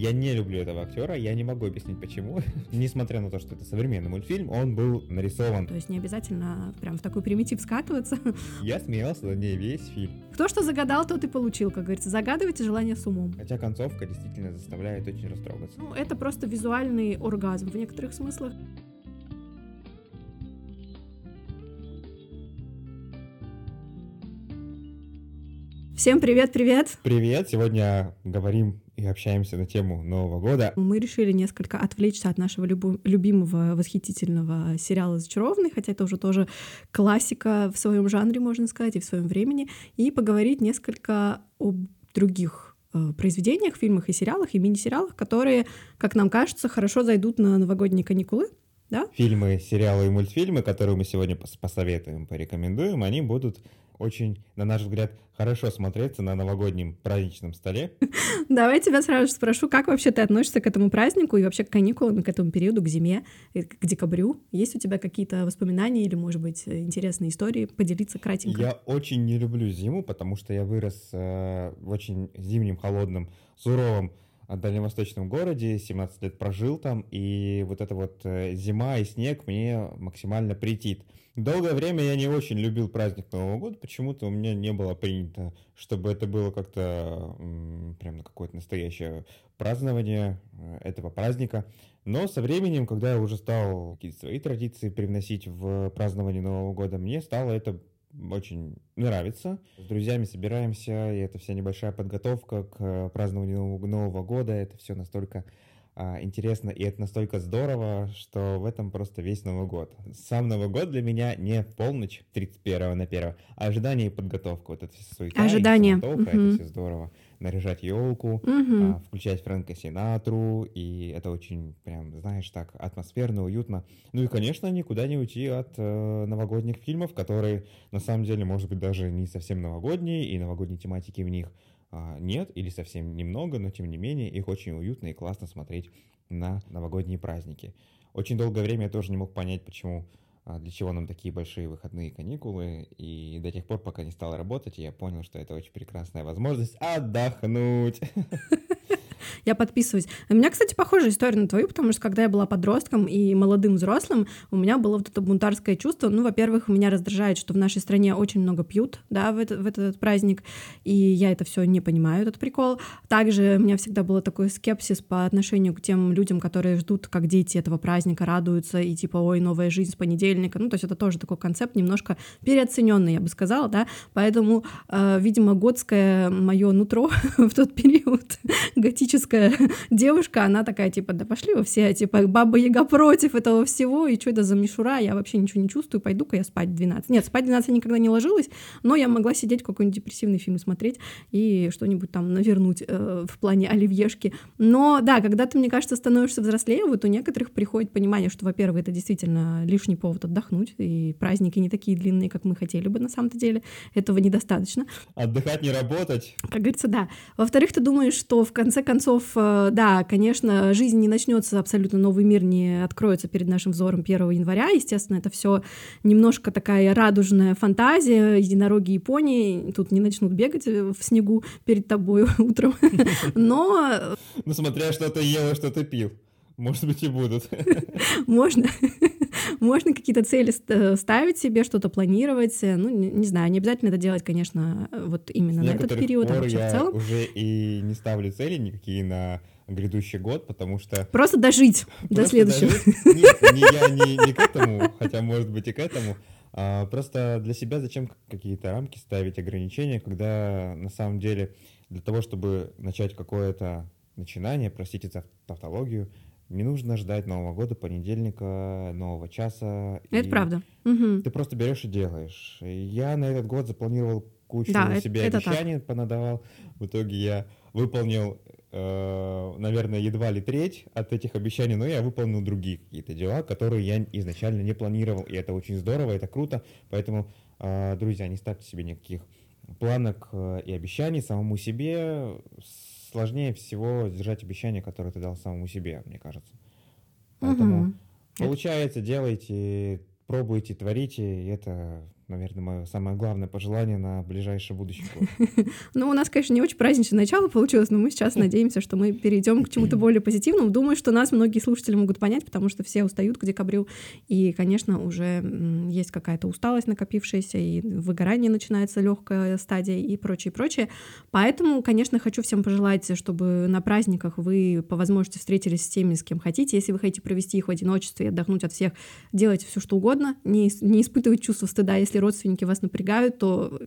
Я не люблю этого актера, я не могу объяснить почему. Несмотря на то, что это современный мультфильм, он был нарисован. То есть не обязательно прям в такой примитив скатываться. Я смеялся на ней весь фильм. Кто что загадал, тот и получил, как говорится. Загадывайте желание с умом. Хотя концовка действительно заставляет очень растрогаться. Ну, это просто визуальный оргазм в некоторых смыслах. Всем привет-привет! Привет! Сегодня говорим и общаемся на тему Нового года. Мы решили несколько отвлечься от нашего любу- любимого восхитительного сериала «Зачарованный», хотя это уже тоже классика в своем жанре, можно сказать, и в своем времени, и поговорить несколько об других э, произведениях, фильмах и сериалах, и мини-сериалах, которые, как нам кажется, хорошо зайдут на новогодние каникулы. Да? Фильмы, сериалы и мультфильмы, которые мы сегодня пос- посоветуем, порекомендуем, они будут очень, на наш взгляд, хорошо смотреться на новогоднем праздничном столе. Давай тебя сразу же спрошу, как вообще ты относишься к этому празднику и вообще к каникулам, к этому периоду, к зиме, э, к декабрю? Есть у тебя какие-то воспоминания или, может быть, интересные истории? Поделиться кратенько. Я очень не люблю зиму, потому что я вырос э, в очень зимнем, холодном, суровом э, дальневосточном городе, 17 лет прожил там, и вот эта вот э, зима и снег мне максимально претит. Долгое время я не очень любил праздник Нового года, почему-то у меня не было принято, чтобы это было как-то прям на какое-то настоящее празднование э, этого праздника. Но со временем, когда я уже стал какие-то свои традиции привносить в празднование Нового года, мне стало это очень нравится. С друзьями собираемся, и это вся небольшая подготовка к празднованию Нового, Нового года. Это все настолько а, интересно, и это настолько здорово, что в этом просто весь Новый год. Сам Новый год для меня не полночь 31 на 1, а ожидание и подготовка. Вот это все суета, и Ожидание. суматоха, Мгм. это все здорово. Наряжать елку, Мгм. а, включать Фрэнка Синатру, и это очень, прям, знаешь, так атмосферно, уютно. Ну и, конечно, никуда не уйти от э, новогодних фильмов, которые, на самом деле, может быть, даже не совсем новогодние, и новогодней тематики в них нет, или совсем немного, но, тем не менее, их очень уютно и классно смотреть на новогодние праздники. Очень долгое время я тоже не мог понять, почему, а, для чего нам такие большие выходные каникулы, и до тех пор, пока не стал работать, я понял, что это очень прекрасная возможность отдохнуть. Я подписываюсь. У меня, кстати, похожая история на твою, потому что когда я была подростком и молодым взрослым, у меня было вот это бунтарское чувство. Ну, во-первых, меня раздражает, что в нашей стране очень много пьют, да, в этот, в этот праздник, и я это все не понимаю, этот прикол. Также у меня всегда был такой скепсис по отношению к тем людям, которые ждут, как дети этого праздника, радуются, и типа, ой, новая жизнь с понедельника. Ну, то есть это тоже такой концепт немножко переоцененный, я бы сказала, да. Поэтому, э, видимо, готское мое нутро в тот период, готическая девушка, она такая, типа, да пошли вы все, типа, баба Яга против этого всего, и что это за мишура, я вообще ничего не чувствую, пойду-ка я спать в 12. Нет, спать в 12 я никогда не ложилась, но я могла сидеть какой-нибудь депрессивный фильм смотреть и что-нибудь там навернуть э, в плане оливьешки. Но да, когда ты, мне кажется, становишься взрослее, вот у некоторых приходит понимание, что, во-первых, это действительно лишний повод отдохнуть, и праздники не такие длинные, как мы хотели бы на самом-то деле, этого недостаточно. Отдыхать, не работать. Как говорится, да. Во-вторых, ты думаешь, что в конце концов, э, да, конечно, жизнь не начнется, абсолютно новый мир не откроется перед нашим взором 1 января. Естественно, это все немножко такая радужная фантазия, единороги Японии тут не начнут бегать э, в снегу перед тобой утром. Но Ну, смотря что ты ел и что ты пил. Может быть, и будут. можно, можно какие-то цели э, ставить себе, что-то планировать. э, Ну, не, не знаю, не обязательно это делать, конечно, э, вот именно С на этот период, а вообще в целом. уже и не ставлю цели никакие на грядущий год, потому что... Просто дожить до следующего. Нет, не, я не, не к этому, хотя, может быть, и к этому. А просто для себя зачем какие-то рамки ставить, ограничения, когда на самом деле для того, чтобы начать какое-то начинание, простите за тавтологию, не нужно ждать Нового года, понедельника, нового часа. Это и правда. Ты просто берешь и делаешь. Я на этот год запланировал кучу Да, это- себе это так. обещаний, понадавал. В итоге я выполнил, э, наверное, едва ли треть от этих обещаний, но я выполнил другие какие-то дела, которые я изначально не планировал. И это очень здорово, это круто. Поэтому, э, друзья, не ставьте себе никаких планок э, и обещаний самому себе. Сложнее всего сдержать обещания, которые ты дал самому себе, мне кажется. Поэтому Мгм. Получается, делайте, пробуйте, творите, и это наверное, мое самое главное пожелание на ближайшее будущее. Ну, у нас, конечно, не очень праздничное начало получилось, но мы сейчас надеемся, что мы перейдем к чему-то более позитивному. Думаю, что нас многие слушатели могут понять, потому что все устают к декабрю. И, конечно, уже есть какая-то усталость накопившаяся, и выгорание начинается легкая стадия и прочее, прочее. Поэтому, конечно, хочу всем пожелать, чтобы на праздниках вы по возможности встретились с теми, с кем хотите. Если вы хотите провести их в одиночестве и отдохнуть от всех, делайте все, что угодно. Не, не испытывайте чувство стыда. Если родственники вас напрягают, то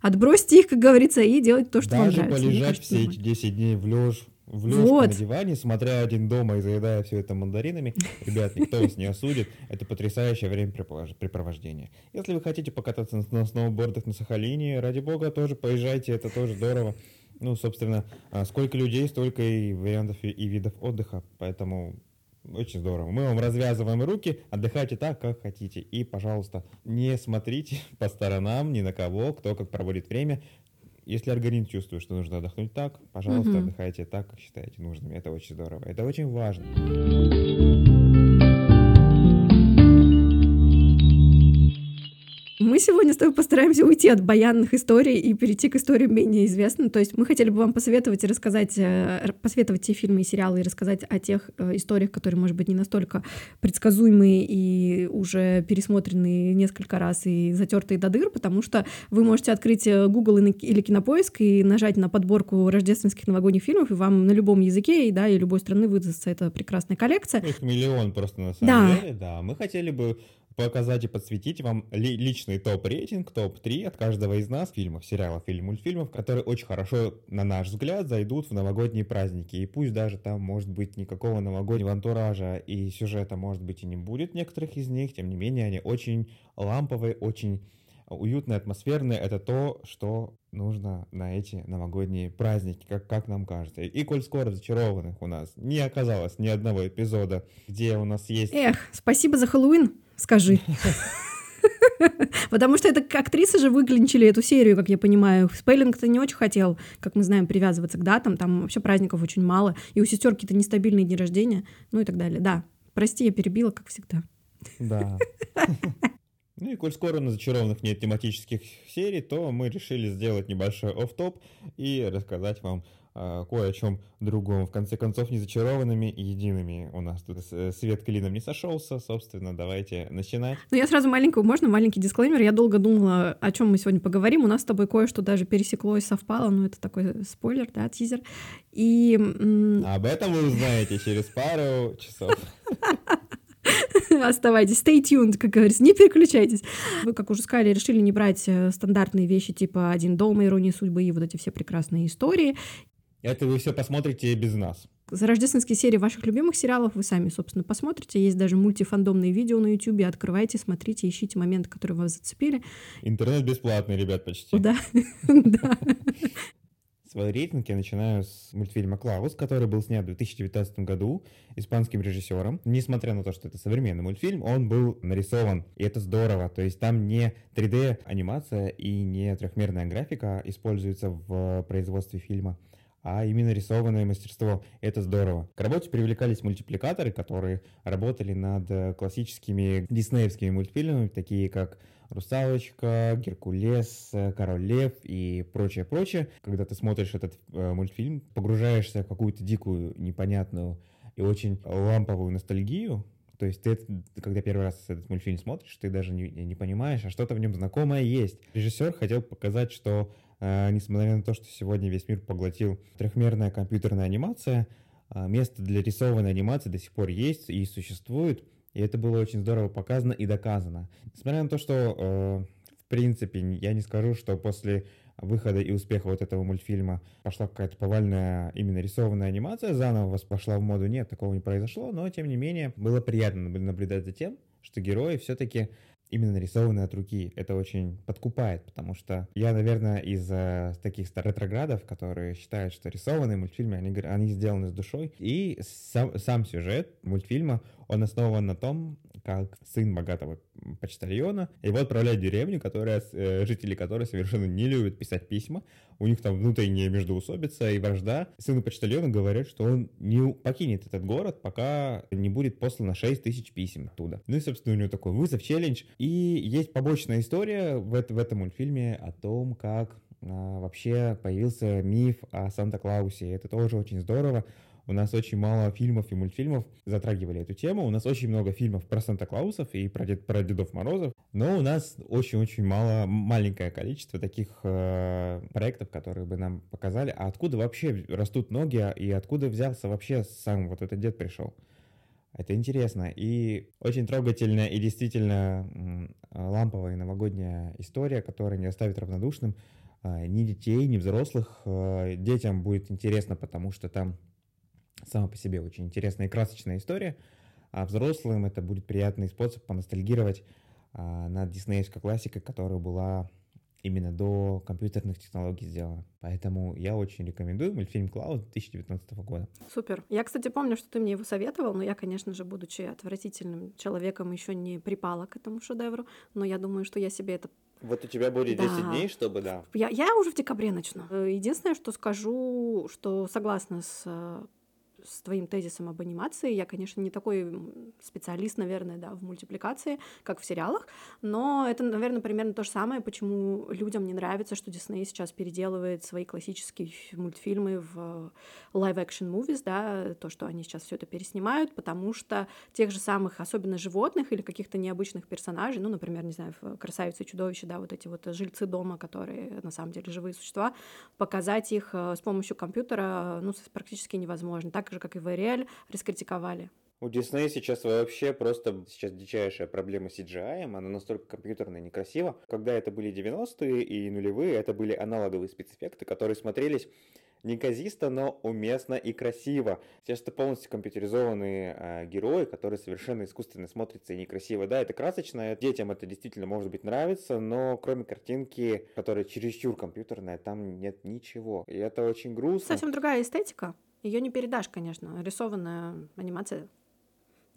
отбросьте их, как говорится, и делайте то, что Даже вам нравится. полежать кажется, все эти 10 дней в лёж в лёжку вот. на диване, смотря один дома и заедая все это мандаринами. Ребят, никто вас не осудит. Это потрясающее времяпрепровождение. Если вы хотите покататься на сноубордах на Сахалине, ради бога, тоже поезжайте, это тоже здорово. Ну, собственно, а, сколько людей, столько и вариантов и видов отдыха. Поэтому очень здорово. Мы вам развязываем руки, отдыхайте так, как хотите. И, пожалуйста, не смотрите по сторонам ни на кого, кто как проводит время. Если организм чувствует, что нужно отдохнуть так, пожалуйста, угу. отдыхайте так, как считаете нужным. Это очень здорово. Это очень важно. Мы сегодня с тобой постараемся уйти от баянных историй и перейти к историям менее известным. То есть мы хотели бы вам посоветовать и рассказать, э, посоветовать те фильмы и сериалы и рассказать о тех э, историях, которые, может быть, не настолько предсказуемые и уже пересмотренные несколько раз и затертые до дыр, потому что вы можете открыть э, Google или Кинопоиск и нажать на подборку рождественских новогодних фильмов, и вам на любом языке и, да, и любой страны выдастся эта прекрасная коллекция. Их миллион просто на самом да. деле, да. Мы хотели бы показать и подсветить вам ли, личный топ-рейтинг, топ-3 от каждого из нас фильмов, сериалов или мультфильмов, которые очень хорошо, на наш взгляд, зайдут в новогодние праздники. И пусть даже там, может быть, никакого новогоднего антуража и сюжета, может быть, и не будет некоторых из них, тем не менее, они очень ламповые, очень уютные, атмосферные. Это то, что нужно на эти новогодние праздники, как, как нам кажется. И коль скоро зачарованных у нас не оказалось ни одного эпизода, где у нас есть... Эх, спасибо за Хэллоуин скажи. Потому что это актрисы же выклинчили эту серию, как я понимаю. Спейлинг-то не очень хотел, как мы знаем, привязываться к датам. Там вообще праздников очень мало. И у сестер какие-то нестабильные дни рождения, ну и так далее. Да, прости, я перебила, как всегда. Да. Ну и коль скоро на зачарованных нет тематических серий, то мы решили сделать небольшой оф-топ и рассказать вам кое о чем другом. В конце концов, не зачарованными и едиными у нас тут свет клином не сошелся. Собственно, давайте начинать. Ну, я сразу маленькую, можно маленький дисклеймер? Я долго думала, о чем мы сегодня поговорим. У нас с тобой кое-что даже пересеклось, совпало. Ну, это такой спойлер, да, тизер. И... Об этом вы узнаете через пару часов. Оставайтесь, stay tuned, как говорится, не переключайтесь. Вы, как уже сказали, решили не брать э, стандартные вещи типа «Один дом», «Ирония судьбы» и вот эти все прекрасные истории. Это вы все посмотрите без нас. За рождественские серии ваших любимых сериалов вы сами, собственно, посмотрите. Есть даже мультифандомные видео на YouTube. Открывайте, смотрите, ищите моменты, которые вас зацепили. Интернет бесплатный, ребят, почти. Да, да. Свой рейтинг я начинаю с мультфильма «Клаус», который был снят в 2019 году испанским режиссером. Несмотря на то, что это современный мультфильм, он был нарисован, и это здорово. То есть там не 3D-анимация и не трехмерная графика используется в производстве фильма, а именно рисованное мастерство. Это здорово. К работе привлекались мультипликаторы, которые работали над э, классическими диснеевскими мультфильмами, такие как «Русалочка», «Геркулес», э, «Король лев» и прочее-прочее. Когда ты смотришь этот э, мультфильм, погружаешься в какую-то дикую, непонятную и очень ламповую ностальгию, то есть ты, когда первый раз этот мультфильм смотришь, ты даже не, не понимаешь, а что-то в нем знакомое есть. Режиссер хотел показать, что несмотря на то, что сегодня весь мир поглотил трехмерная компьютерная анимация, э, место для рисованной анимации до сих пор есть и существует. И это было очень здорово показано и доказано. Несмотря на то, что, э, в принципе, я не скажу, что после выхода и успеха вот этого мультфильма пошла какая-то повальная именно рисованная анимация, заново пошла в моду. Нет, такого не произошло, но тем не менее было приятно наблюдать за тем, что герои все-таки именно нарисованные от руки. Это очень подкупает, потому что я, наверное, из э, таких ретроградов, которые считают, что рисованные мультфильмы, они, они сделаны с душой. И сам, сам сюжет мультфильма, Он основан на том, как сын богатого почтальона, его отправляют в деревню, которая, э, жители которой совершенно не любят писать письма, у них там внутренняя междоусобица и вражда. Сыну почтальона говорят, что он не покинет этот город, пока не будет послано 6 тысяч писем оттуда. Ну и, собственно, у него такой вызов, челлендж. И есть побочная история в, в этом мультфильме о том, как а, вообще появился миф о Санта-Клаусе. Это тоже очень здорово. У нас очень мало фильмов и мультфильмов затрагивали эту тему. У нас очень много фильмов про Санта-Клаусов и про, Дед, про Дедов Морозов. Но у нас очень-очень мало, маленькое количество таких э, проектов, которые бы нам показали. А откуда вообще растут ноги и откуда взялся вообще сам вот этот дед пришел? Это интересно и очень трогательная и действительно ламповая новогодняя история, которая не оставит равнодушным э, ни детей, ни взрослых. Э, детям будет интересно, потому что там сама по себе очень интересная и красочная история, а взрослым это будет приятный способ поностальгировать а, над диснеевской классикой, которая была именно до компьютерных технологий сделана. Поэтому я очень рекомендую мультфильм «Клаус» 2019 года. Супер. Я, кстати, помню, что ты мне его советовал, но я, конечно же, будучи отвратительным человеком, еще не припала к этому шедевру, но я думаю, что я себе это вот у тебя будет 10 да. дней, чтобы, да. Я, я уже в декабре начну. Единственное, что скажу, что согласна с с твоим тезисом об анимации. Я, конечно, не такой специалист, наверное, да, в мультипликации, как в сериалах, но это, наверное, примерно то же самое, почему людям не нравится, что Дисней сейчас переделывает свои классические мультфильмы в live-action movies, да, то, что они сейчас все это переснимают, потому что тех же самых, особенно животных или каких-то необычных персонажей, ну, например, не знаю, в «Красавице и чудовище», да, вот эти вот жильцы дома, которые на самом деле живые существа, показать их э, с помощью компьютера, ну, практически невозможно. Так же, как и в Ариэль, раскритиковали. У Диснея сейчас вообще просто сейчас дичайшая проблема с CGI, она настолько компьютерная и некрасива. Когда это были 90-е и нулевые, это были аналоговые спецэффекты, которые смотрелись неказисто, но уместно и красиво. Сейчас это полностью компьютеризованные э, герои, которые совершенно искусственно смотрятся и некрасиво. Да, это красочно, детям это действительно может быть нравится, но кроме картинки, которая чересчур компьютерная, там нет ничего. И это очень грустно. Совсем другая эстетика. Ее не передашь, конечно. Рисованная анимация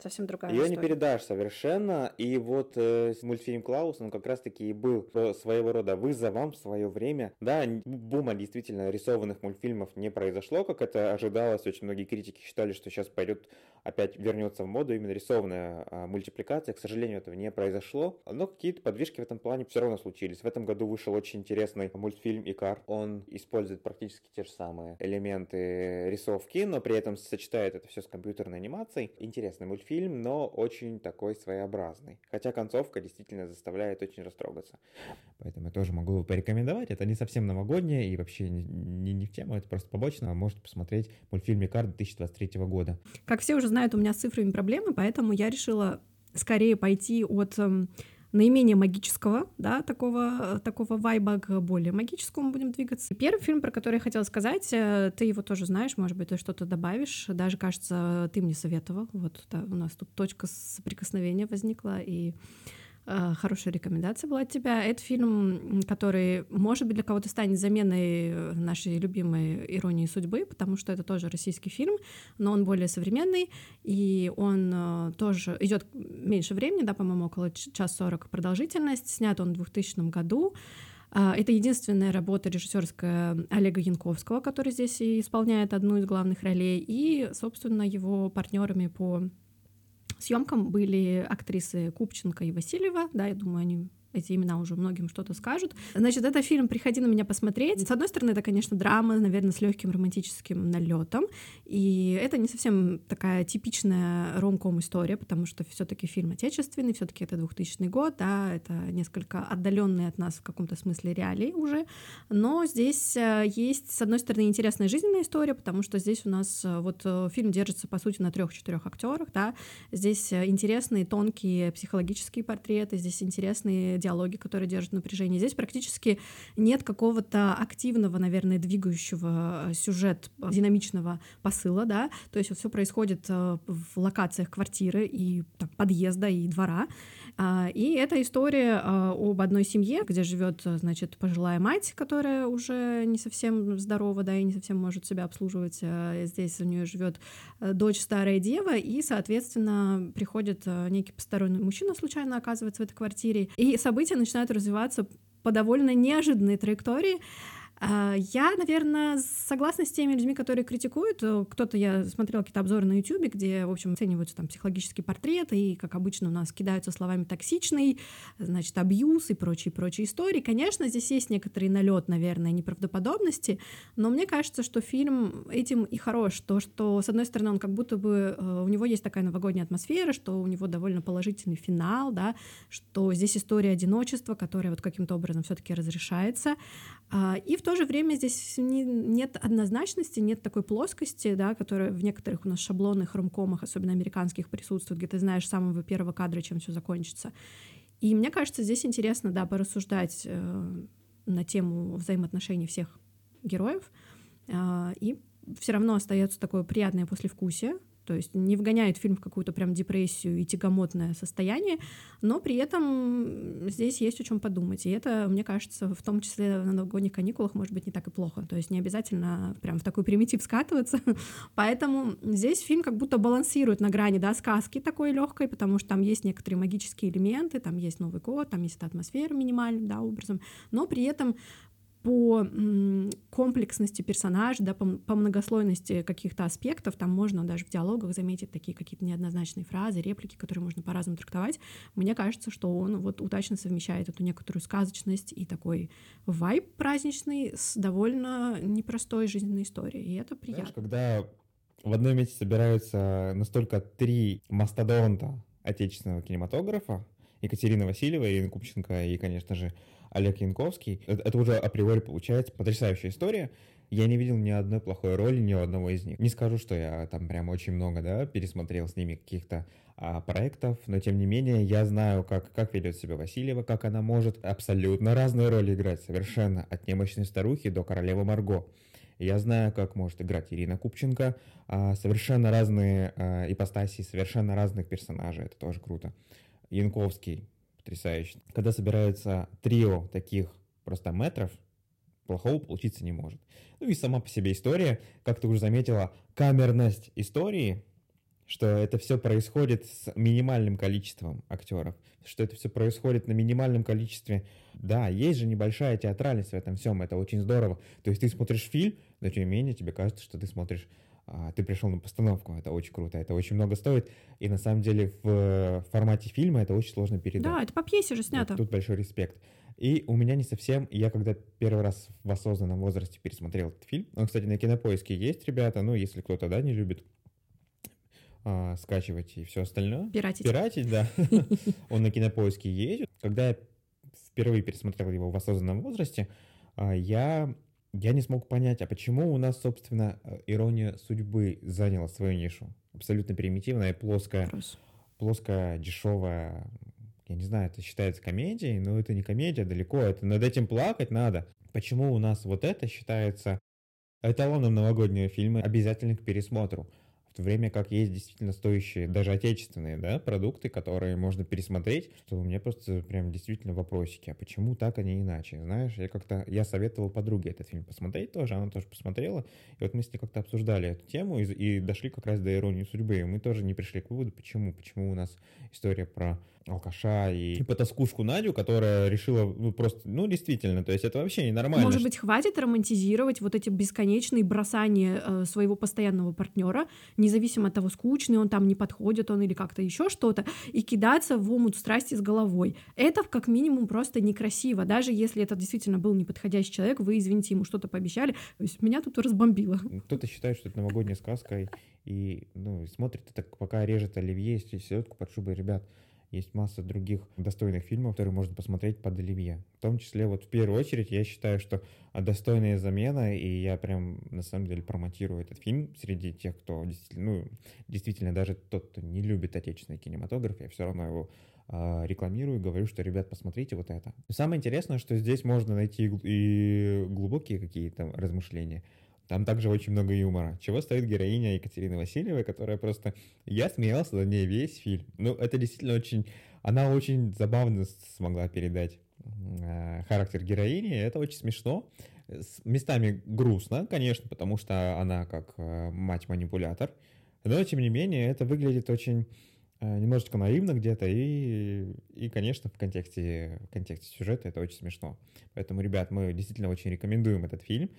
совсем другая Ее не передашь совершенно. И вот э, мультфильм Клаус, он как раз-таки и был своего рода вызовом в свое время. Да, бума действительно рисованных мультфильмов не произошло, как это ожидалось. Очень многие критики считали, что сейчас пойдет опять вернется в моду именно рисованная а, мультипликация. К сожалению, этого не произошло, но какие-то подвижки в этом плане все равно случились. В этом году вышел очень интересный мультфильм «Икар». Он использует практически те же самые элементы рисовки, но при этом сочетает это все с компьютерной анимацией. Интересный мультфильм, но очень такой своеобразный. Хотя концовка действительно заставляет очень растрогаться. Поэтому я тоже могу порекомендовать. Это не совсем новогоднее и вообще не, не, не в тему, это просто побочно. А можете посмотреть мультфильм «Икар» 2023 года. Как все уже знают, у меня с цифрами проблемы, поэтому я решила скорее пойти от эм, наименее магического, да, такого, такого вайба к более магическому будем двигаться. Первый фильм, про который я хотела сказать, э, ты его тоже знаешь, может быть, ты что-то добавишь, даже, кажется, ты мне советовал, вот да, у нас тут точка соприкосновения возникла, и хорошая рекомендация была от тебя. Это фильм, который, может быть, для кого-то станет заменой э, нашей любимой «Иронии судьбы», потому что это тоже российский фильм, но он более современный, и он э, тоже идет меньше времени, да, по-моему, около час сорок продолжительность. Снят он в 2000 году. Это единственная работа режиссерская Олега Янковского, который здесь и исполняет одну из главных ролей, и, собственно, его партнерами по съемкам были актрисы Купченко и Васильева, да, я думаю, они эти имена уже многим что-то скажут. Значит, это фильм «Приходи на меня посмотреть». С одной стороны, это, конечно, драма, наверное, с легким романтическим налетом. И это не совсем такая типичная ромком история, потому что все-таки фильм отечественный, все-таки это 2000 год, да, это несколько отдаленные от нас в каком-то смысле реалии уже. Но здесь э, есть, с одной стороны, интересная жизненная история, потому что здесь у нас э, вот э, фильм держится, по сути, на трех-четырех актерах, да. Здесь интересные, тонкие психологические портреты, здесь интересные диалоги, которые держат напряжение. Здесь практически нет какого-то активного, наверное, двигающего э, сюжет э, динамичного посыла, да, то есть вот все происходит э, в локациях квартиры и так, подъезда и двора, и это история а, об одной семье, где живет, значит, пожилая мать, которая уже не совсем здорова, да, и не совсем может себя обслуживать. А, здесь у нее живет дочь старая дева, и, соответственно, приходит некий посторонний мужчина, случайно оказывается в этой квартире, и события начинают развиваться по довольно неожиданной траектории. А, я, наверное, согласна с теми людьми, которые критикуют. Кто-то, я смотрела какие-то обзоры на YouTube, где, в общем, оцениваются там психологические портреты, и, как обычно, у нас кидаются словами «токсичный», значит, абьюз и прочие-прочие истории. Конечно, здесь есть некоторый налет, наверное, неправдоподобности, но мне кажется, что фильм этим и хорош. То, что, с одной стороны, он как будто бы... Э, у него есть такая новогодняя атмосфера, что у него довольно положительный финал, да, что здесь история одиночества, которая вот каким-то образом все таки разрешается. А, и в то же время здесь не, нет однозначности, нет такой плоскости, да, которая в некоторых у нас шаблонных ромкомах, особенно американских, присутствует, где ты знаешь с самого первого кадра, чем все закончится. И мне кажется, здесь интересно, да, порассуждать э, на тему взаимоотношений всех героев. Э, и все равно остается такое приятное послевкусие, то есть не вгоняет фильм в какую-то прям депрессию и тягомотное состояние, но при этом здесь есть о чем подумать. И это, мне кажется, в том числе на новогодних каникулах может быть не так и плохо. То есть не обязательно прям в такой примитив скатываться. Поэтому здесь фильм как будто балансирует на грани да, сказки такой легкой, потому что там есть некоторые магические элементы, там есть Новый год, там есть эта атмосфера минимальным да, образом, но при этом по комплексности персонажа, да, по, по многослойности каких-то аспектов, там можно даже в диалогах заметить такие какие-то неоднозначные фразы, реплики, которые можно по-разному трактовать. Мне кажется, что он вот удачно совмещает эту некоторую сказочность и такой вайб праздничный с довольно непростой жизненной историей, и это приятно. Знаешь, когда в одном месте собираются настолько три мастодонта отечественного кинематографа, Екатерина Васильева, Ирина Купченко и, конечно же, Олег Янковский. Это, это уже априори получается потрясающая история. Я не видел ни одной плохой роли ни у одного из них. Не скажу, что я там прям очень много, да, пересмотрел с ними каких-то а, проектов, но тем не менее я знаю, как, как ведет себя Васильева, как она может абсолютно разные роли играть, совершенно, от немощной старухи до королевы Марго. Я знаю, как может играть Ирина Купченко, а, совершенно разные а, ипостаси, совершенно разных персонажей, это тоже круто. Янковский, потрясающе. Когда собирается трио таких просто метров, плохого получиться не может. Ну и сама по себе история, как ты уже заметила, камерность истории, что это все происходит с минимальным количеством актеров, что это все происходит на минимальном количестве. Да, есть же небольшая театральность в этом всем, это очень здорово. То есть ты смотришь фильм, но тем не менее тебе кажется, что ты смотришь ты пришел на постановку, это очень круто, это очень много стоит, и на самом деле в формате фильма это очень сложно передать. Да, это по пьесе же снято. Вот тут большой респект. И у меня не совсем, я когда первый раз в осознанном возрасте пересмотрел этот фильм, он, кстати, на Кинопоиске есть, ребята, ну, если кто-то, да, не любит а, скачивать и все остальное. Пиратить. Пиратить, да. Он на Кинопоиске есть. Когда я впервые пересмотрел его в осознанном возрасте, а, я я не смог понять, а почему у нас, собственно, э, ирония судьбы заняла свою нишу? Абсолютно примитивная, плоская, Вопрос. плоская, дешевая. Я не знаю, это считается комедией, но это не комедия далеко. Это над этим плакать надо. Почему у нас вот это считается эталоном новогоднего фильма, обязательным к пересмотру? В то время как есть действительно стоящие, даже отечественные, да, продукты, которые можно пересмотреть, что у меня просто прям действительно вопросики, а почему так, а не иначе? Знаешь, я как-то, я советовал подруге этот фильм посмотреть тоже, она тоже посмотрела, и вот мы с ней как-то обсуждали эту тему и, и дошли как раз до иронии судьбы, и мы тоже не пришли к выводу, почему, почему у нас история про алкаша и потаскушку Надю, которая решила, ну, просто, ну, действительно, то есть это вообще ненормально. Может быть, хватит романтизировать вот эти бесконечные бросания э, своего постоянного партнера, независимо от того, скучный он там, не подходит он или как-то еще что-то, и кидаться в омут страсти с головой. Это как минимум просто некрасиво, даже если это действительно был неподходящий человек, вы, извините, ему что-то пообещали, то есть меня тут разбомбило. Кто-то считает, что это новогодняя сказка, и, ну, смотрит это, пока режет оливье, селедку под шубой, ребят, есть масса других достойных фильмов, которые можно посмотреть под Оливье. В том числе, вот в первую очередь, я считаю, что достойная замена, и я прям на самом деле промотирую этот фильм среди тех, кто действительно, ну, действительно даже тот, кто не любит отечественный кинематограф, я все равно его э, рекламирую, говорю, что, ребят, посмотрите вот это. Самое интересное, что здесь можно найти и глубокие какие-то размышления, там также очень много юмора. Чего стоит героиня Екатерины Васильевой, которая просто... Я смеялся за ней весь фильм. Ну, это действительно очень она очень забавно смогла передать э, характер героини, это очень смешно. С местами грустно, конечно, потому что она как э, мать-манипулятор, но, тем не менее, это выглядит очень э, немножечко наивно где-то, и, и, конечно, в контексте, в контексте сюжета это очень смешно. Поэтому, ребят, мы действительно очень рекомендуем этот фильм.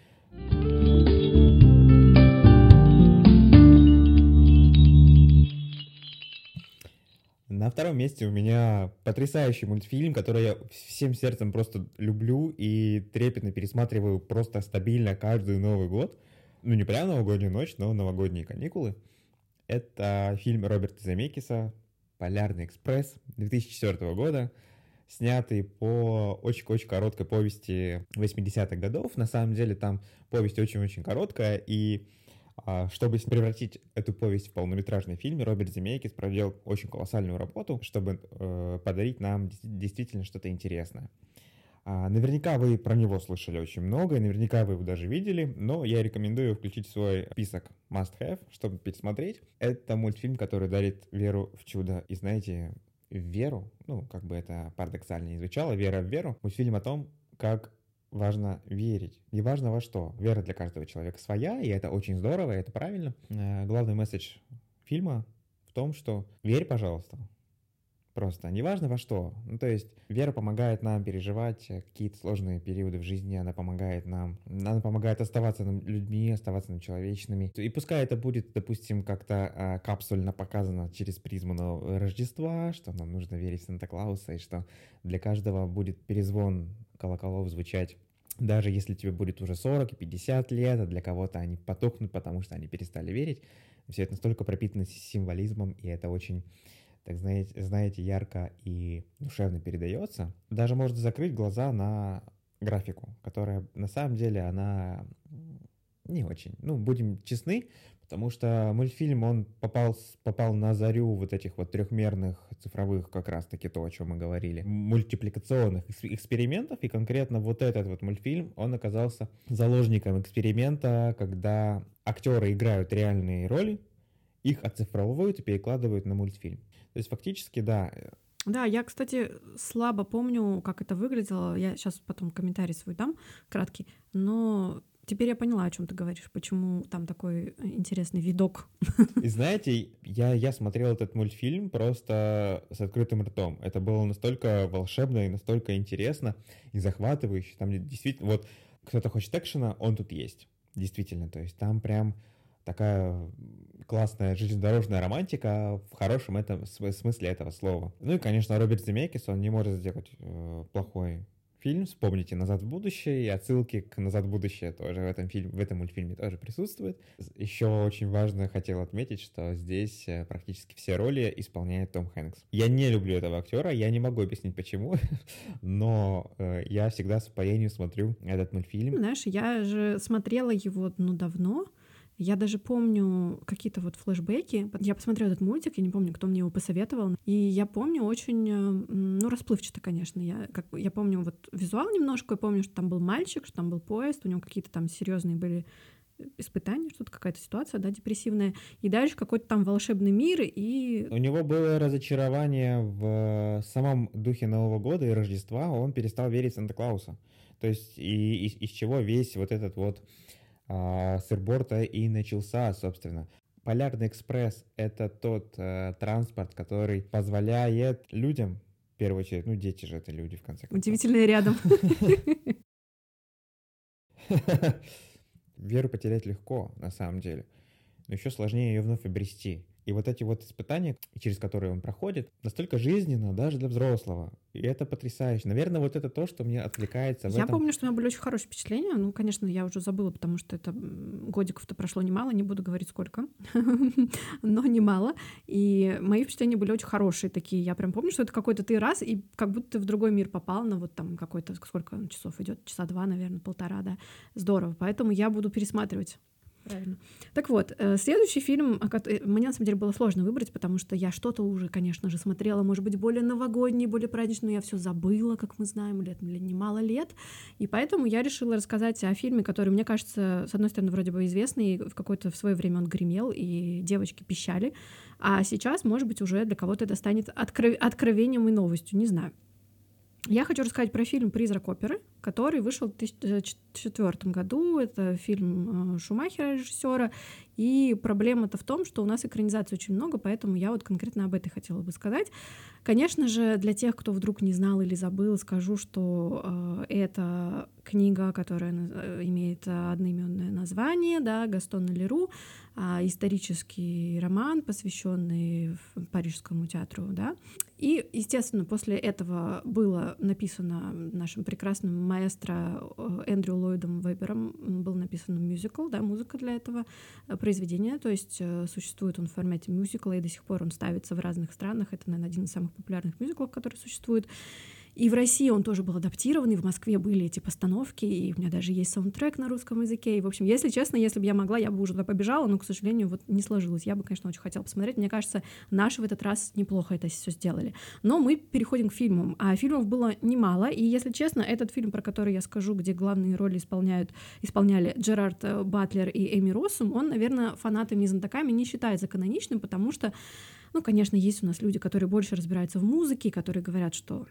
На втором месте у меня потрясающий мультфильм, который я всем сердцем просто люблю и трепетно пересматриваю просто стабильно каждый Новый год. Ну, не прямо новогоднюю ночь, но новогодние каникулы. Это фильм Роберта Земекиса «Полярный экспресс» 2004 года, снятый по очень-очень короткой повести 80-х годов. На самом деле там повесть очень-очень короткая, и а, чтобы превратить эту повесть в полнометражный фильм, Роберт Земекис проделал очень колоссальную работу, чтобы э, подарить нам действительно что-то интересное. А, наверняка вы про него слышали очень много, и наверняка вы его даже видели, но я рекомендую включить свой список must-have, чтобы пересмотреть. Это мультфильм, который дарит веру в чудо. И знаете, веру, ну, как бы это парадоксально не звучало, вера в веру. Мультфильм о том, как важно верить. Не важно во что. Вера для каждого человека своя, и это очень здорово, и это правильно. Э, главный месседж фильма в том, что верь, пожалуйста. Просто, неважно во что. Ну, то есть, вера помогает нам переживать какие-то сложные периоды в жизни, она помогает нам, она помогает оставаться нам людьми, оставаться нам человечными. И пускай это будет, допустим, как-то э, капсульно показано через призму Рождества, что нам нужно верить в Санта-Клауса, и что для каждого будет перезвон колоколов звучать даже если тебе будет уже 40 и 50 лет, а для кого-то они потухнут, потому что они перестали верить. Все это настолько пропитано символизмом, и это очень, так знаете, знаете, ярко и душевно передается. Даже можно закрыть глаза на графику, которая на самом деле она не очень. Ну, будем честны, потому что мультфильм, он попал, попал на зарю вот этих вот трехмерных цифровых, как раз-таки то, о чем мы говорили, мультипликационных экспериментов, и конкретно вот этот вот мультфильм, он оказался заложником эксперимента, когда актеры играют реальные роли, их оцифровывают и перекладывают на мультфильм. То есть фактически, да, да, я, кстати, слабо помню, как это выглядело. Я сейчас потом комментарий свой дам краткий. Но Теперь я поняла, о чем ты говоришь, почему там такой э, интересный видок. И знаете, я, я смотрел этот мультфильм просто с открытым ртом. Это было настолько волшебно и настолько интересно и захватывающе. Там действительно, вот кто-то хочет экшена, он тут есть. Действительно, то есть там прям такая классная железнодорожная романтика в хорошем этом, смысле этого слова. Ну и, конечно, Роберт Земекис, он не может сделать э, плохой фильм, вспомните «Назад в будущее», и отсылки к «Назад в будущее» тоже в этом, фильме, в этом мультфильме тоже присутствуют. Еще очень важно хотел отметить, что здесь э, практически все роли исполняет Том Хэнкс. Я не люблю этого актера, я не могу объяснить почему, но э, я всегда с упоением смотрю этот мультфильм. Знаешь, я же смотрела его ну давно, я даже помню какие-то вот флешбеки. Я посмотрела этот мультик, я не помню, кто мне его посоветовал. И я помню очень, э, ну, расплывчато, конечно. Я, как, я помню вот визуал немножко, я помню, что там был мальчик, что там был поезд, у него какие-то там серьезные были испытания, что-то какая-то ситуация, да, депрессивная, и дальше какой-то там волшебный мир, и... У него было разочарование в самом духе Нового года и Рождества, он перестал верить в Санта-Клауса. То есть и, из, из чего весь вот этот вот а, сырборта и начался, собственно. Полярный экспресс — это тот э, транспорт, который позволяет людям, в первую очередь, ну, дети же это люди, в конце концов. Удивительные рядом. Веру потерять легко, на самом деле. Но еще сложнее ее вновь обрести. И вот эти вот испытания, через которые он проходит, настолько жизненно даже для взрослого. И это потрясающе. Наверное, вот это то, что мне отвлекается в Я этом. помню, что у меня были очень хорошие впечатления. Ну, конечно, я уже забыла, потому что это годиков-то прошло немало, не буду говорить сколько, но немало. И мои впечатления были очень хорошие такие. Я прям помню, что это какой-то ты раз, и как будто ты в другой мир попал на вот там какой-то, сколько часов идет, часа два, наверное, полтора, да. Здорово. Поэтому я буду пересматривать Правильно. Так вот, э, следующий фильм, мне на самом деле было сложно выбрать, потому что я что-то уже, конечно же, смотрела, может быть, более новогодний, более праздничный, но я все забыла, как мы знаем, лет немало лет. И поэтому я решила рассказать о фильме, который, мне кажется, с одной стороны, вроде бы известный, в какое-то в свое время он гремел, и девочки пищали. А сейчас, может быть, уже для кого-то это станет откров... откровением и новостью, не знаю. Я хочу рассказать про фильм «Призрак оперы», который вышел в 2004 году. Это фильм э, Шумахера, режиссера. И проблема-то в том, что у нас экранизаций очень много, поэтому я вот конкретно об этой хотела бы сказать. Конечно же, для тех, кто вдруг не знал или забыл, скажу, что э, это книга, которая э, имеет одноименное название, да, Гастона Леру, э, исторический роман, посвященный Парижскому театру, да. И, естественно, после этого было написано нашим прекрасным маэстро э, Эндрю Ллойдом Вебером, был написан мюзикл, да, музыка для этого произведения, то есть э, существует он в формате мюзикла, и до сих пор он ставится в разных странах, это, наверное, один из самых популярных мюзиклов, который существует. И в России он тоже был адаптирован, и в Москве были эти постановки, и у меня даже есть саундтрек на русском языке. И, в общем, если честно, если бы я могла, я бы уже туда побежала, но, к сожалению, вот не сложилось. Я бы, конечно, очень хотела посмотреть. Мне кажется, наши в этот раз неплохо это все сделали. Но мы переходим к фильмам. А фильмов было немало, и, если честно, этот фильм, про который я скажу, где главные роли исполняют, исполняли Джерард э, Батлер и Эми Россум, он, наверное, фанатами и знатоками не считается каноничным, потому что ну, конечно, есть у нас люди, которые больше разбираются в музыке, которые говорят, что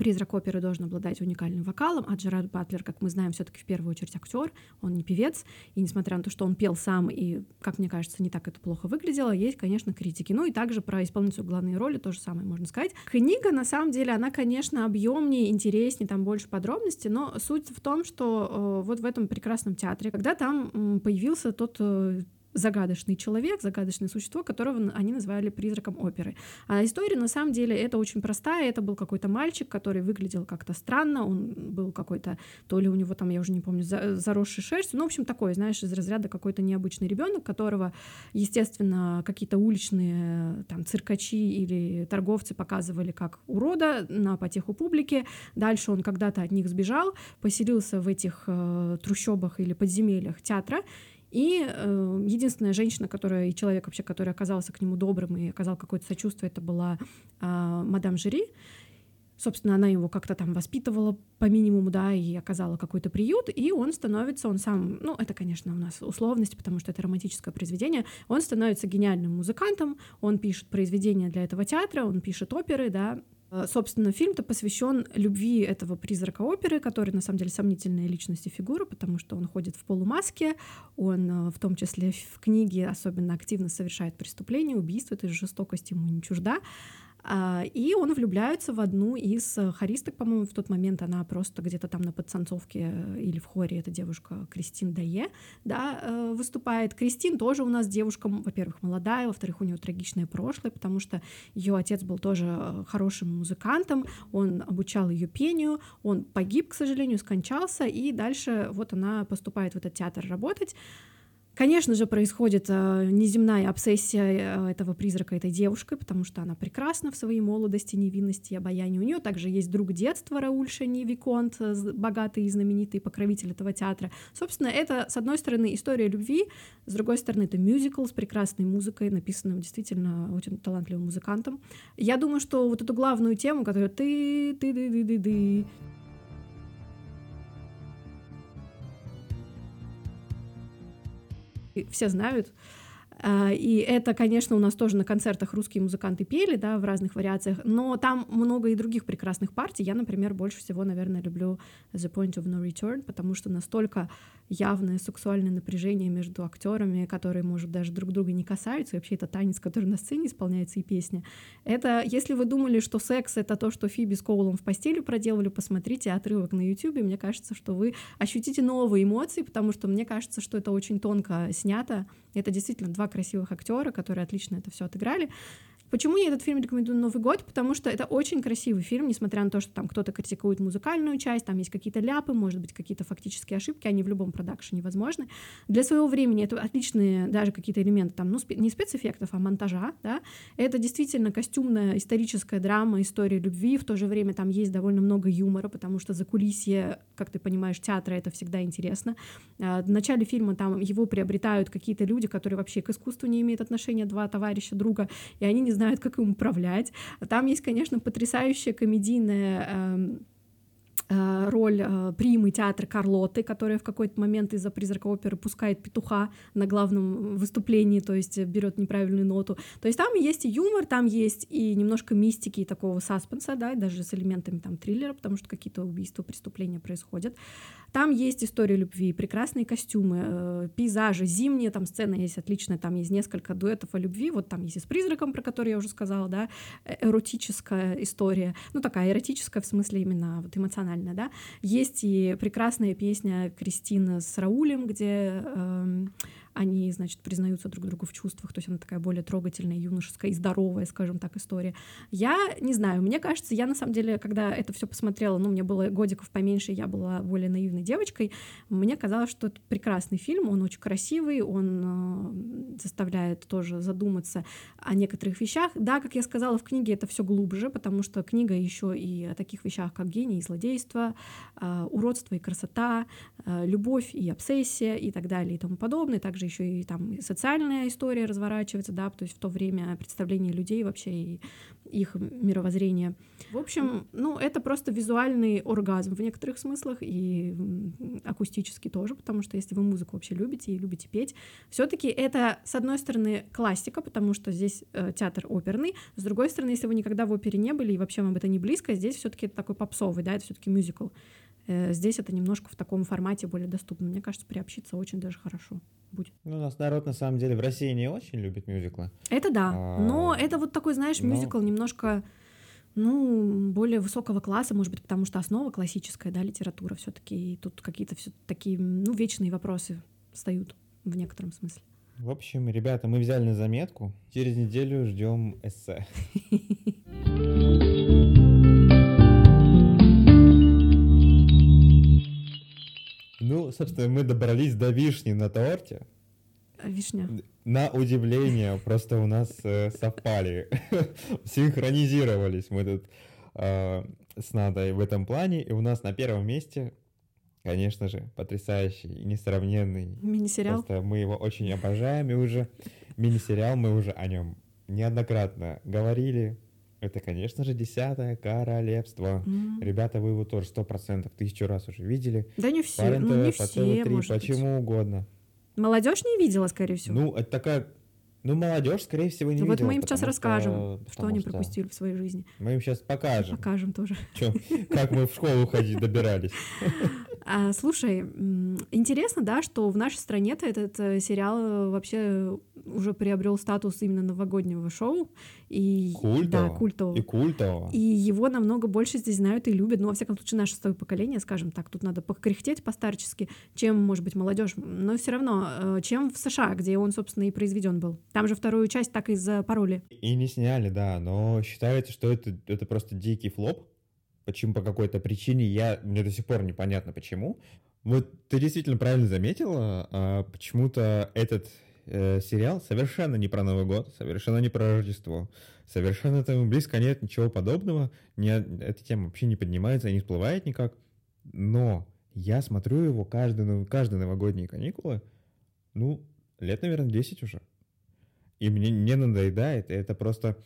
Призрак оперы должен обладать уникальным вокалом, а Джерард Батлер, как мы знаем, все-таки в первую очередь актер, он не певец, и несмотря на то, что он пел сам, и, как мне кажется, не так это плохо выглядело, есть, конечно, критики. Ну и также про исполнительницу главной роли то же самое можно сказать. Книга, на самом деле, она, конечно, объемнее, интереснее, там больше подробностей, но суть в том, что э, вот в этом прекрасном театре, когда там появился тот э, загадочный человек, загадочное существо, которого они называли призраком оперы. А история на самом деле это очень простая. Это был какой-то мальчик, который выглядел как-то странно. Он был какой-то, то ли у него там, я уже не помню, заросший шерстью. Ну, в общем, такой, знаешь, из разряда какой-то необычный ребенок, которого, естественно, какие-то уличные там циркачи или торговцы показывали как урода на потеху публики. Дальше он когда-то от них сбежал, поселился в этих э, трущобах или подземельях театра и э, единственная женщина, которая и человек вообще, который оказался к нему добрым и оказал какое-то сочувствие, это была э, мадам Жири. Собственно, она его как-то там воспитывала по минимуму, да, и оказала какой-то приют, и он становится, он сам, ну, это, конечно, у нас условность, потому что это романтическое произведение, он становится гениальным музыкантом, он пишет произведения для этого театра, он пишет оперы, да, собственно, фильм-то посвящен любви этого призрака оперы, который на самом деле сомнительная личность и фигура, потому что он ходит в полумаске, он э, в том числе в книге особенно активно совершает преступления, убийства, этой жестокости ему не чужда. А, и он влюбляется в одну из э, хористок, по-моему, в тот момент она просто где-то там на подцанцовке э, или в хоре, эта девушка Кристин Дае, да, э, выступает. Кристин тоже у нас девушка, во-первых, молодая, во-вторых, у нее трагичное прошлое, потому что ее отец был тоже хорошим музыкантом, он обучал ее пению, он погиб, к сожалению, скончался, и дальше вот она поступает в этот театр работать. Конечно же, происходит э, неземная обсессия э, этого призрака этой девушкой, потому что она прекрасна в своей молодости, невинности и обаянии. У нее также есть друг детства Рауль Шани Виконт, э, богатый и знаменитый покровитель этого театра. Собственно, это, с одной стороны, история любви, с другой стороны, это мюзикл с прекрасной музыкой, написанным действительно очень талантливым музыкантом. Я думаю, что вот эту главную тему, которую ты, ты, ты, ты, ты, ты, все знают. А, и это, конечно, у нас тоже на концертах русские музыканты пели, да, в разных вариациях, но там много и других прекрасных партий. Я, например, больше всего, наверное, люблю The Point of No Return, потому что настолько явное сексуальное напряжение между актерами, которые, может, даже друг друга не касаются, и вообще это танец, который на сцене исполняется, и песня. Это, если вы думали, что секс — это то, что Фиби с Коулом в постели проделали, посмотрите отрывок на YouTube, мне кажется, что вы ощутите новые эмоции, потому что мне кажется, что это очень тонко снято. Это действительно два красивых актера, которые отлично это все отыграли. Почему я этот фильм рекомендую на Новый год? Потому что это очень красивый фильм, несмотря на то, что там кто-то критикует музыкальную часть, там есть какие-то ляпы, может быть, какие-то фактические ошибки, они в любом продакшене возможны. Для своего времени это отличные даже какие-то элементы, там, ну, не спецэффектов, а монтажа, да. Это действительно костюмная историческая драма, история любви, в то же время там есть довольно много юмора, потому что за кулисье, как ты понимаешь, театра это всегда интересно. А, в начале фильма там его приобретают какие-то люди, которые вообще к искусству не имеют отношения, два товарища, друга, и они не знают, как им управлять. Там есть, конечно, потрясающая комедийная эм, Э, роль э, примы театра Карлоты, которая в какой-то момент из-за призрака оперы пускает петуха на главном выступлении, то есть берет неправильную ноту. То есть там есть и юмор, там есть и немножко мистики и такого саспенса, да, даже с элементами там триллера, потому что какие-то убийства, преступления происходят. Там есть история любви, прекрасные костюмы, э, пейзажи, зимние там сцены есть отличные, там есть несколько дуэтов о любви, вот там есть и с призраком, про который я уже сказала, да, эротическая история, ну такая эротическая в смысле именно вот эмоциональная да. Есть и прекрасная песня Кристины с Раулем, где э, они, значит, признаются друг другу в чувствах, то есть она такая более трогательная, юношеская и здоровая, скажем так, история. Я не знаю, мне кажется, я на самом деле, когда это все посмотрела, ну, мне было годиков поменьше, я была более наивной девочкой, мне казалось, что это прекрасный фильм, он очень красивый, он э, заставляет тоже задуматься о некоторых вещах. Да, как я сказала, в книге это все глубже, потому что книга еще и о таких вещах, как гений и злодейство, э, уродство и красота, э, любовь и обсессия и так далее и тому подобное. Также также еще и там социальная история разворачивается, да, то есть в то время представление людей вообще и их мировоззрение. В общем, ну, это просто визуальный оргазм в некоторых смыслах и акустический тоже, потому что если вы музыку вообще любите и любите петь, все таки это, с одной стороны, классика, потому что здесь э, театр оперный, с другой стороны, если вы никогда в опере не были и вообще вам это не близко, здесь все таки это такой попсовый, да, это все таки мюзикл. Э, здесь это немножко в таком формате более доступно. Мне кажется, приобщиться очень даже хорошо будет. Ну, у нас народ, на самом деле, в России не очень любит мюзиклы. Это да, а... но это вот такой, знаешь, но... мюзикл немножко ну, более высокого класса, может быть, потому что основа классическая, да, литература все таки и тут какие-то все такие, ну, вечные вопросы встают в некотором смысле. В общем, ребята, мы взяли на заметку. Через неделю ждем эссе. Ну, собственно, мы добрались до вишни на торте. Вишня. На удивление, просто у нас э, совпали, синхронизировались мы тут э, с Надой в этом плане, и у нас на первом месте, конечно же, потрясающий и несравненный. Мини-сериал. Просто мы его очень обожаем, и уже мини-сериал, мы уже о нем неоднократно говорили, это, конечно же, десятое королевство. Mm. Ребята, вы его тоже сто процентов тысячу раз уже видели. Да не все, Парен ну не по все, 3, может почему быть. угодно. Молодежь не видела, скорее всего. Ну, это такая ну, молодежь, скорее всего, не вот видела. Вот мы им сейчас расскажем, что, что они что... пропустили в своей жизни. Мы им сейчас покажем. Покажем тоже. Чё, как мы в школу ходить добирались. А, слушай, интересно, да, что в нашей стране-то этот э, сериал э, вообще уже приобрел статус именно новогоднего шоу. И, культового. Да, культового. И культового. И его намного больше здесь знают и любят. Ну, во всяком случае, наше свое поколение, скажем так, тут надо покряхтеть постарчески, чем, может быть, молодежь. Но все равно, э, чем в США, где он, собственно, и произведен был. Там же вторую часть так и запороли. И не сняли, да, но считается, что это, это просто дикий флоп. Почему по какой-то причине, я, мне до сих пор непонятно почему. Вот ты действительно правильно заметила, а почему-то этот э, сериал совершенно не про Новый год, совершенно не про Рождество, совершенно этому близко нет ничего подобного, не, эта тема вообще не поднимается, не всплывает никак. Но я смотрю его каждый, каждые новогодние каникулы, ну, лет, наверное, 10 уже и мне не надоедает. Это просто,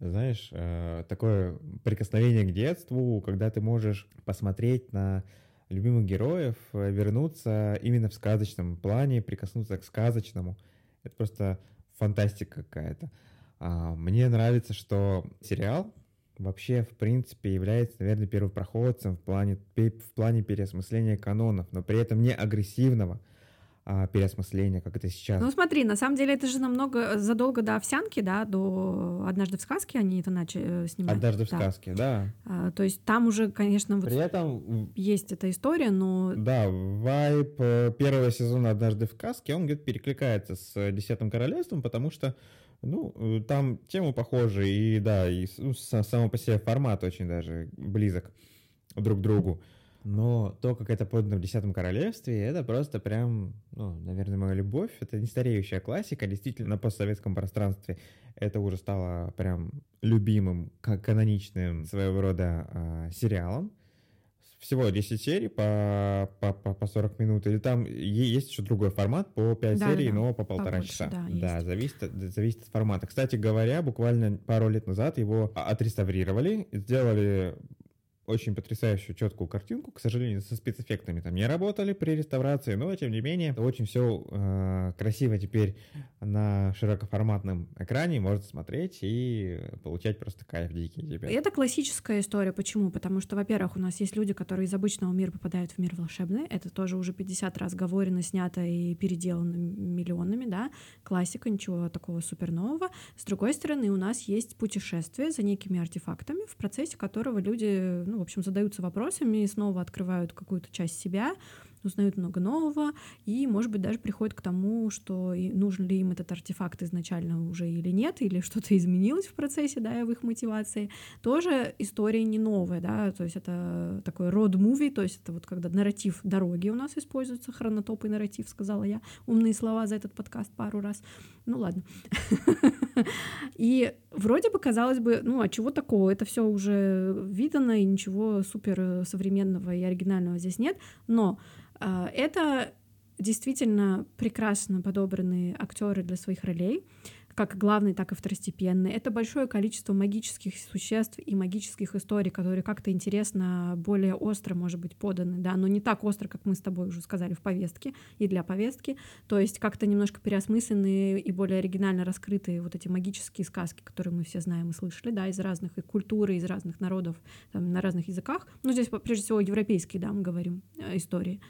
знаешь, э, такое прикосновение к детству, когда ты можешь посмотреть на любимых героев, э, вернуться именно в сказочном плане, прикоснуться к сказочному. Это просто фантастика какая-то. А, мне нравится, что сериал вообще, в принципе, является, наверное, первопроходцем в плане, в плане переосмысления канонов, но при этом не агрессивного, а, переосмысления, как это сейчас. Ну смотри, на самом деле это же намного задолго до овсянки, да, до однажды в сказке они это начали э, снимать. Однажды в да. сказке, да. А, то есть там уже, конечно, вот При этом есть эта история, но. Да, вайп э, первого сезона Однажды в сказке, он где-то перекликается с Десятым королевством, потому что ну, э, там тема похожа, и да, и ну, само по себе формат очень даже близок друг к другу. Но то, как это подано в Десятом Королевстве, это просто прям, ну, наверное, моя любовь. Это не стареющая классика. Действительно, на постсоветском пространстве это уже стало прям любимым, каноничным своего рода э, сериалом. Всего 10 серий по, по, по, по 40 минут. Или там есть еще другой формат по 5 да, серий, да, но по полтора побольше, часа. Да, да зависит, зависит от формата. Кстати говоря, буквально пару лет назад его отреставрировали, сделали очень потрясающую четкую картинку. К сожалению, со спецэффектами там не работали при реставрации, но тем не менее очень все э, красиво теперь на широкоформатном экране можно смотреть и получать просто кайф дикий тебе. Это классическая история. Почему? Потому что, во-первых, у нас есть люди, которые из обычного мира попадают в мир волшебный. Это тоже уже 50 раз говорено, снято и переделано миллионами, да. Классика, ничего такого супер нового. С другой стороны, у нас есть путешествие за некими артефактами, в процессе которого люди ну, в общем, задаются вопросами, снова открывают какую-то часть себя, узнают много нового, и, может быть, даже приходят к тому, что нужен ли им этот артефакт изначально уже или нет, или что-то изменилось в процессе, да, в их мотивации. Тоже история не новая, да, то есть это такой род-муви, то есть это вот когда нарратив дороги у нас используется, хронотоп и нарратив, сказала я, умные слова за этот подкаст пару раз. Ну ладно. И вроде бы казалось бы, ну а чего такого? Это все уже видано, и ничего супер современного и оригинального здесь нет. Но а, это действительно прекрасно подобранные актеры для своих ролей, как главный, так и второстепенный. Это большое количество магических существ и магических историй, которые как-то интересно, более остро, может быть, поданы, да, но не так остро, как мы с тобой уже сказали в повестке и для повестки, то есть как-то немножко переосмысленные и более оригинально раскрытые вот эти магические сказки, которые мы все знаем и слышали, да, из разных и культур, из разных народов, там, на разных языках. Ну, здесь, прежде всего, европейские, да, мы говорим, э, истории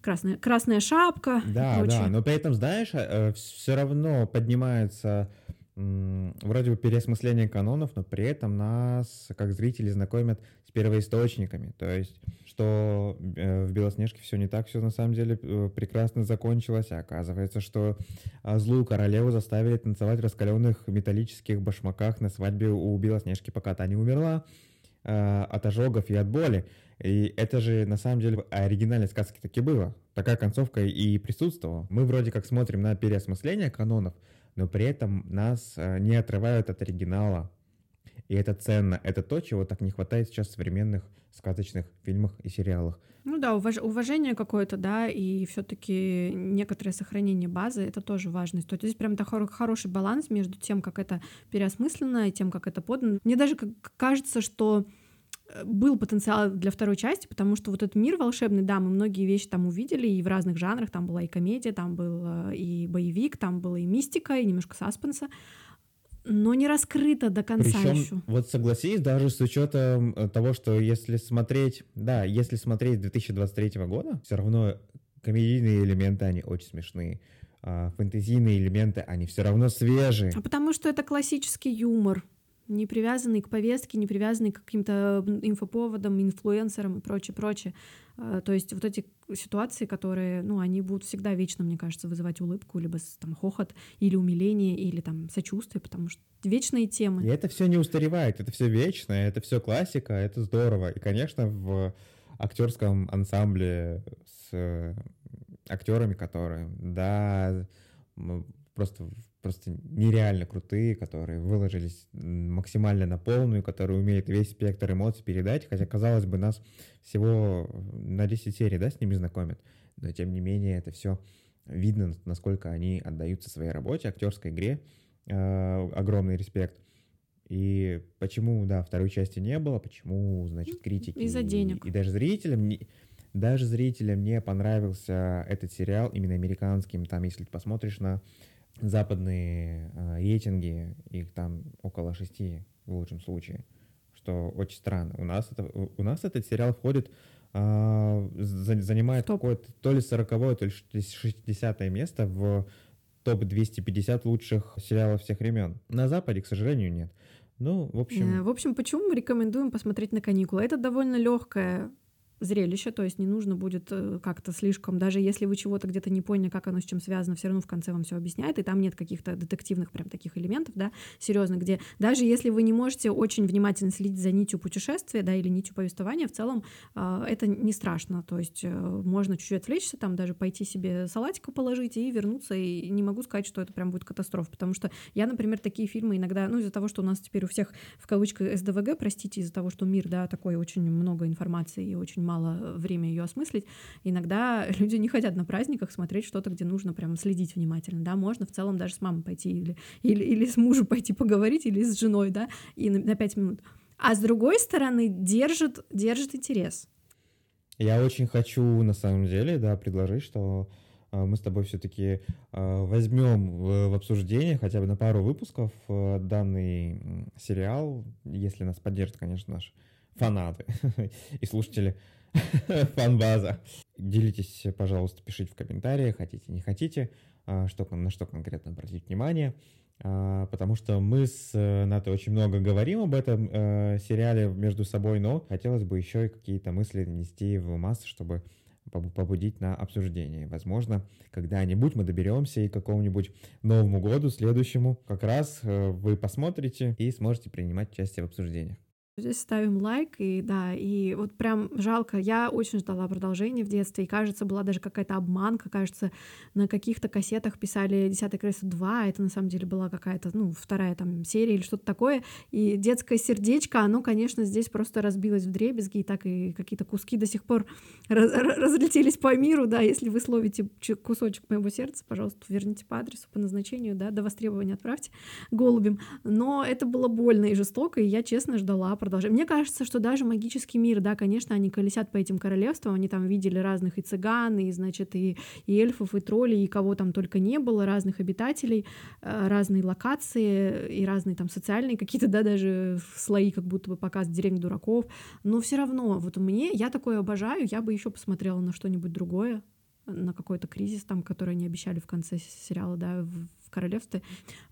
красная, красная шапка. Да, да, но при этом, знаешь, э, все равно поднимается вроде бы переосмысление канонов, но при этом нас, как зрители, знакомят с первоисточниками. То есть, что э, в «Белоснежке» все не так, все на самом деле э, прекрасно закончилось. А оказывается, что а, злую королеву заставили танцевать в раскаленных металлических башмаках на свадьбе у Белоснежки, пока та не умерла от ожогов и от боли. И это же на самом деле оригинальной сказки таки было. Такая концовка и присутствовала. Мы вроде как смотрим на переосмысление канонов, но при этом нас э, не отрывают от оригинала. И это ценно. Это то, чего так не хватает сейчас в современных сказочных фильмах и сериалах. Ну да, уваж... уважение какое-то, да, и все-таки некоторое сохранение базы это тоже важно. То есть здесь прям такой хороший баланс между тем, как это переосмысленно, и тем, как это подано. Мне даже кажется, что был потенциал для второй части, потому что вот этот мир волшебный, да, мы многие вещи там увидели, и в разных жанрах, там была и комедия, там был э, и боевик, там была и мистика, и немножко саспенса, но не раскрыто до конца Причем, еще. Вот согласись, даже с учетом э, того, что если смотреть, да, если смотреть 2023 года, все равно комедийные элементы, они очень смешные. А фэнтезийные элементы, они все равно свежие. А потому что это классический юмор не привязанный к повестке, не привязанный к каким-то инфоповодам, инфлюенсерам и прочее, прочее. А, то есть вот эти ситуации, которые, ну, они будут всегда вечно, мне кажется, вызывать улыбку, либо там хохот, или умиление, или там сочувствие, потому что вечные темы. И это все не устаревает, это все вечно, это все классика, это здорово. И, конечно, в актерском ансамбле с э, актерами, которые, да, просто просто нереально крутые, которые выложились максимально на полную, которые умеют весь спектр эмоций передать, хотя, казалось бы, нас всего на 10 серий, да, с ними знакомят, но тем не менее это все видно, насколько они отдаются своей работе, актерской игре, э, огромный респект. И почему, да, второй части не было, почему, значит, критики... Из-за денег. И, и даже зрителям... Не, даже зрителям не понравился этот сериал, именно американским. Там, если ты посмотришь на западные э, рейтинги, их там около шести в лучшем случае, что очень странно. У нас, это, у нас этот сериал входит э, занимает какое-то то ли 40 то ли 60 место в топ-250 лучших сериалов всех времен. На Западе, к сожалению, нет. Ну, в общем... Э, в общем, почему мы рекомендуем посмотреть на каникулы? Это довольно легкая зрелище, то есть не нужно будет э, как-то слишком, даже если вы чего-то где-то не поняли, как оно с чем связано, все равно в конце вам все объясняет, и там нет каких-то детективных прям таких элементов, да, серьезно, где даже если вы не можете очень внимательно следить за нитью путешествия, да, или нитью повествования, в целом э, это не страшно, то есть э, можно чуть-чуть отвлечься, там даже пойти себе салатика положить и вернуться, и не могу сказать, что это прям будет катастрофа, потому что я, например, такие фильмы иногда, ну, из-за того, что у нас теперь у всех в кавычках СДВГ, простите, из-за того, что мир, да, такой очень много информации и очень мало время ее осмыслить. Иногда люди не хотят на праздниках смотреть что-то, где нужно прям следить внимательно, да, можно в целом даже с мамой пойти или, или, или с мужем пойти поговорить, или с женой, да, и на, на 5 минут. А с другой стороны, держит, держит интерес. Я очень хочу, на самом деле, да, предложить, что э, мы с тобой все-таки э, возьмем в обсуждение хотя бы на пару выпусков э, данный сериал, если нас поддержат, конечно, наши фанаты и слушатели фан-база. Делитесь, пожалуйста, пишите в комментариях, хотите, не хотите, а, что, на что конкретно обратить внимание. А, потому что мы с э, Натой очень много говорим об этом э, сериале между собой, но хотелось бы еще и какие-то мысли нести в массу, чтобы побудить на обсуждение. Возможно, когда-нибудь мы доберемся и к какому-нибудь Новому году, следующему, как раз э, вы посмотрите и сможете принимать участие в обсуждениях. Здесь ставим лайк, и да, и вот прям жалко. Я очень ждала продолжения в детстве, и кажется, была даже какая-то обманка, кажется, на каких-то кассетах писали «Десятое королевство 2», а это на самом деле была какая-то, ну, вторая там серия или что-то такое, и детское сердечко, оно, конечно, здесь просто разбилось в дребезги, и так и какие-то куски до сих пор раз разлетелись по миру, да, если вы словите кусочек моего сердца, пожалуйста, верните по адресу, по назначению, да, до востребования отправьте голубем, но это было больно и жестоко, и я честно ждала продолжение. Мне кажется, что даже магический мир, да, конечно, они колесят по этим королевствам, они там видели разных и цыган, и, значит, и, и эльфов, и троллей, и кого там только не было, разных обитателей, э, разные локации и разные там социальные какие-то, да, даже слои, как будто бы показ деревни дураков. Но все равно, вот мне, я такое обожаю, я бы еще посмотрела на что-нибудь другое на какой-то кризис там, который они обещали в конце сериала, да, королевстве.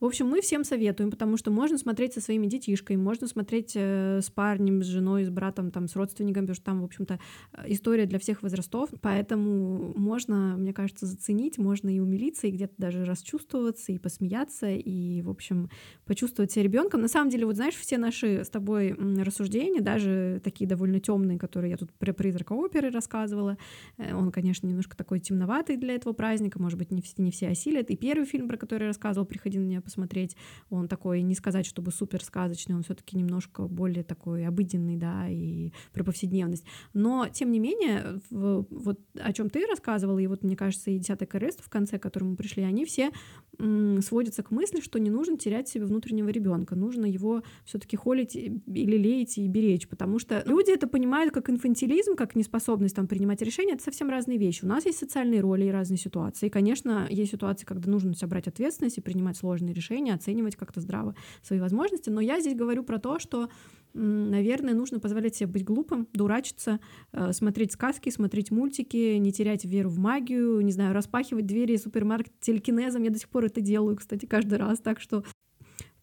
В общем, мы всем советуем, потому что можно смотреть со своими детишками, можно смотреть э, с парнем, с женой, с братом, там, с родственниками, потому что там, в общем-то, э, история для всех возрастов, поэтому можно, мне кажется, заценить, можно и умилиться, и где-то даже расчувствоваться, и посмеяться, и, в общем, почувствовать себя ребенком. На самом деле, вот знаешь, все наши с тобой рассуждения, даже такие довольно темные, которые я тут про призрака оперы рассказывала, э, он, конечно, немножко такой темноватый для этого праздника, может быть, не все, не все осилят. И первый фильм, про который рассказывал, приходи на меня посмотреть. Он такой, не сказать, чтобы супер сказочный, он все-таки немножко более такой обыденный, да, и про повседневность. Но, тем не менее, в, вот о чем ты рассказывал, и вот, мне кажется, и «Десятое королевство» в конце, к которому пришли, они все м, сводятся к мысли, что не нужно терять себе внутреннего ребенка, нужно его все-таки холить или леять и беречь, потому что люди это понимают как инфантилизм, как неспособность там принимать решения, это совсем разные вещи. У нас есть социальные роли и разные ситуации. И, конечно, есть ситуации, когда нужно себя брать ответственность, ответственность и принимать сложные решения, оценивать как-то здраво свои возможности. Но я здесь говорю про то, что наверное, нужно позволять себе быть глупым, дурачиться, э, смотреть сказки, смотреть мультики, не терять веру в магию, не знаю, распахивать двери супермаркета телекинезом. Я до сих пор это делаю, кстати, каждый раз. Так что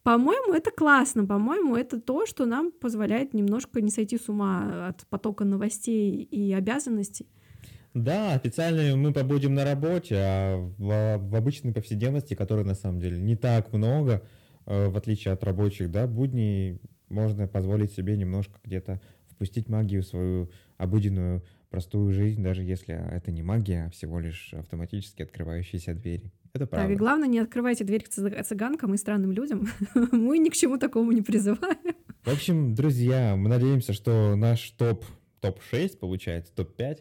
по-моему, это классно, по-моему, это то, что нам позволяет немножко не сойти с ума от потока новостей и обязанностей. Да, официально мы побудем на работе, а в, в обычной повседневности, которой на самом деле не так много, э, в отличие от рабочих, да, будней, можно позволить себе немножко где-то впустить магию в свою обыденную простую жизнь, даже если это не магия, а всего лишь автоматически открывающиеся двери. Это правда. Так, и главное, не открывайте дверь к цыганкам и странным людям. Мы ни к чему такому не призываем. В общем, друзья, мы надеемся, что наш топ, топ-6, получается, топ-5,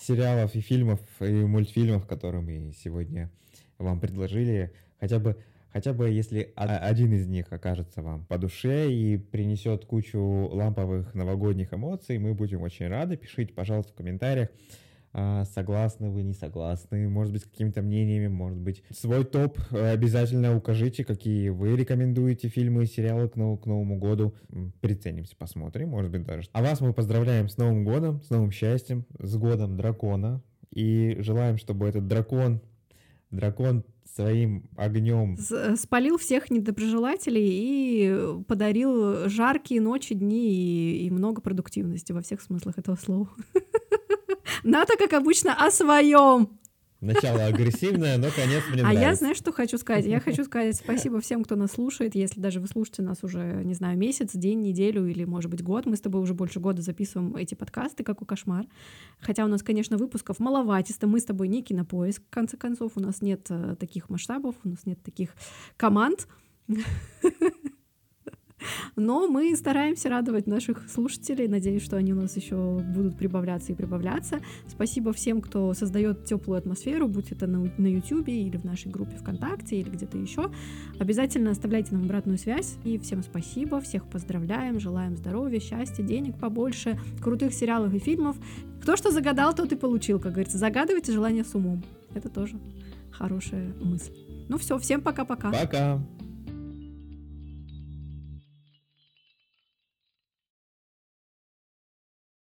сериалов и фильмов и мультфильмов, которые мы сегодня вам предложили, хотя бы хотя бы если один из них окажется вам по душе и принесет кучу ламповых новогодних эмоций, мы будем очень рады. Пишите, пожалуйста, в комментариях, согласны вы, не согласны, может быть, какими-то мнениями, может быть. Свой топ обязательно укажите, какие вы рекомендуете фильмы и сериалы к, нов- к Новому году. Приценимся, посмотрим, может быть, даже. А вас мы поздравляем с Новым годом, с новым счастьем, с годом дракона. И желаем, чтобы этот дракон, дракон своим огнем С- спалил всех недоброжелателей и подарил жаркие ночи, дни и, и много продуктивности во всех смыслах этого слова. Ната, как обычно, о своем. Начало агрессивное, но конец мне А нравится. я, знаешь, что хочу сказать? Я хочу сказать спасибо всем, кто нас слушает. Если даже вы слушаете нас уже, не знаю, месяц, день, неделю или, может быть, год. Мы с тобой уже больше года записываем эти подкасты, какой кошмар. Хотя у нас, конечно, выпусков маловатисто. Мы с тобой не кинопоиск, в конце концов. У нас нет э, таких масштабов, у нас нет таких команд. Но мы стараемся радовать наших слушателей. Надеюсь, что они у нас еще будут прибавляться и прибавляться. Спасибо всем, кто создает теплую атмосферу, будь это на, на YouTube или в нашей группе ВКонтакте или где-то еще. Обязательно оставляйте нам обратную связь. И всем спасибо, всех поздравляем, желаем здоровья, счастья, денег побольше, крутых сериалов и фильмов. Кто что загадал, тот и получил, как говорится. Загадывайте желание с умом. Это тоже хорошая мысль. Ну все, всем пока-пока. Пока.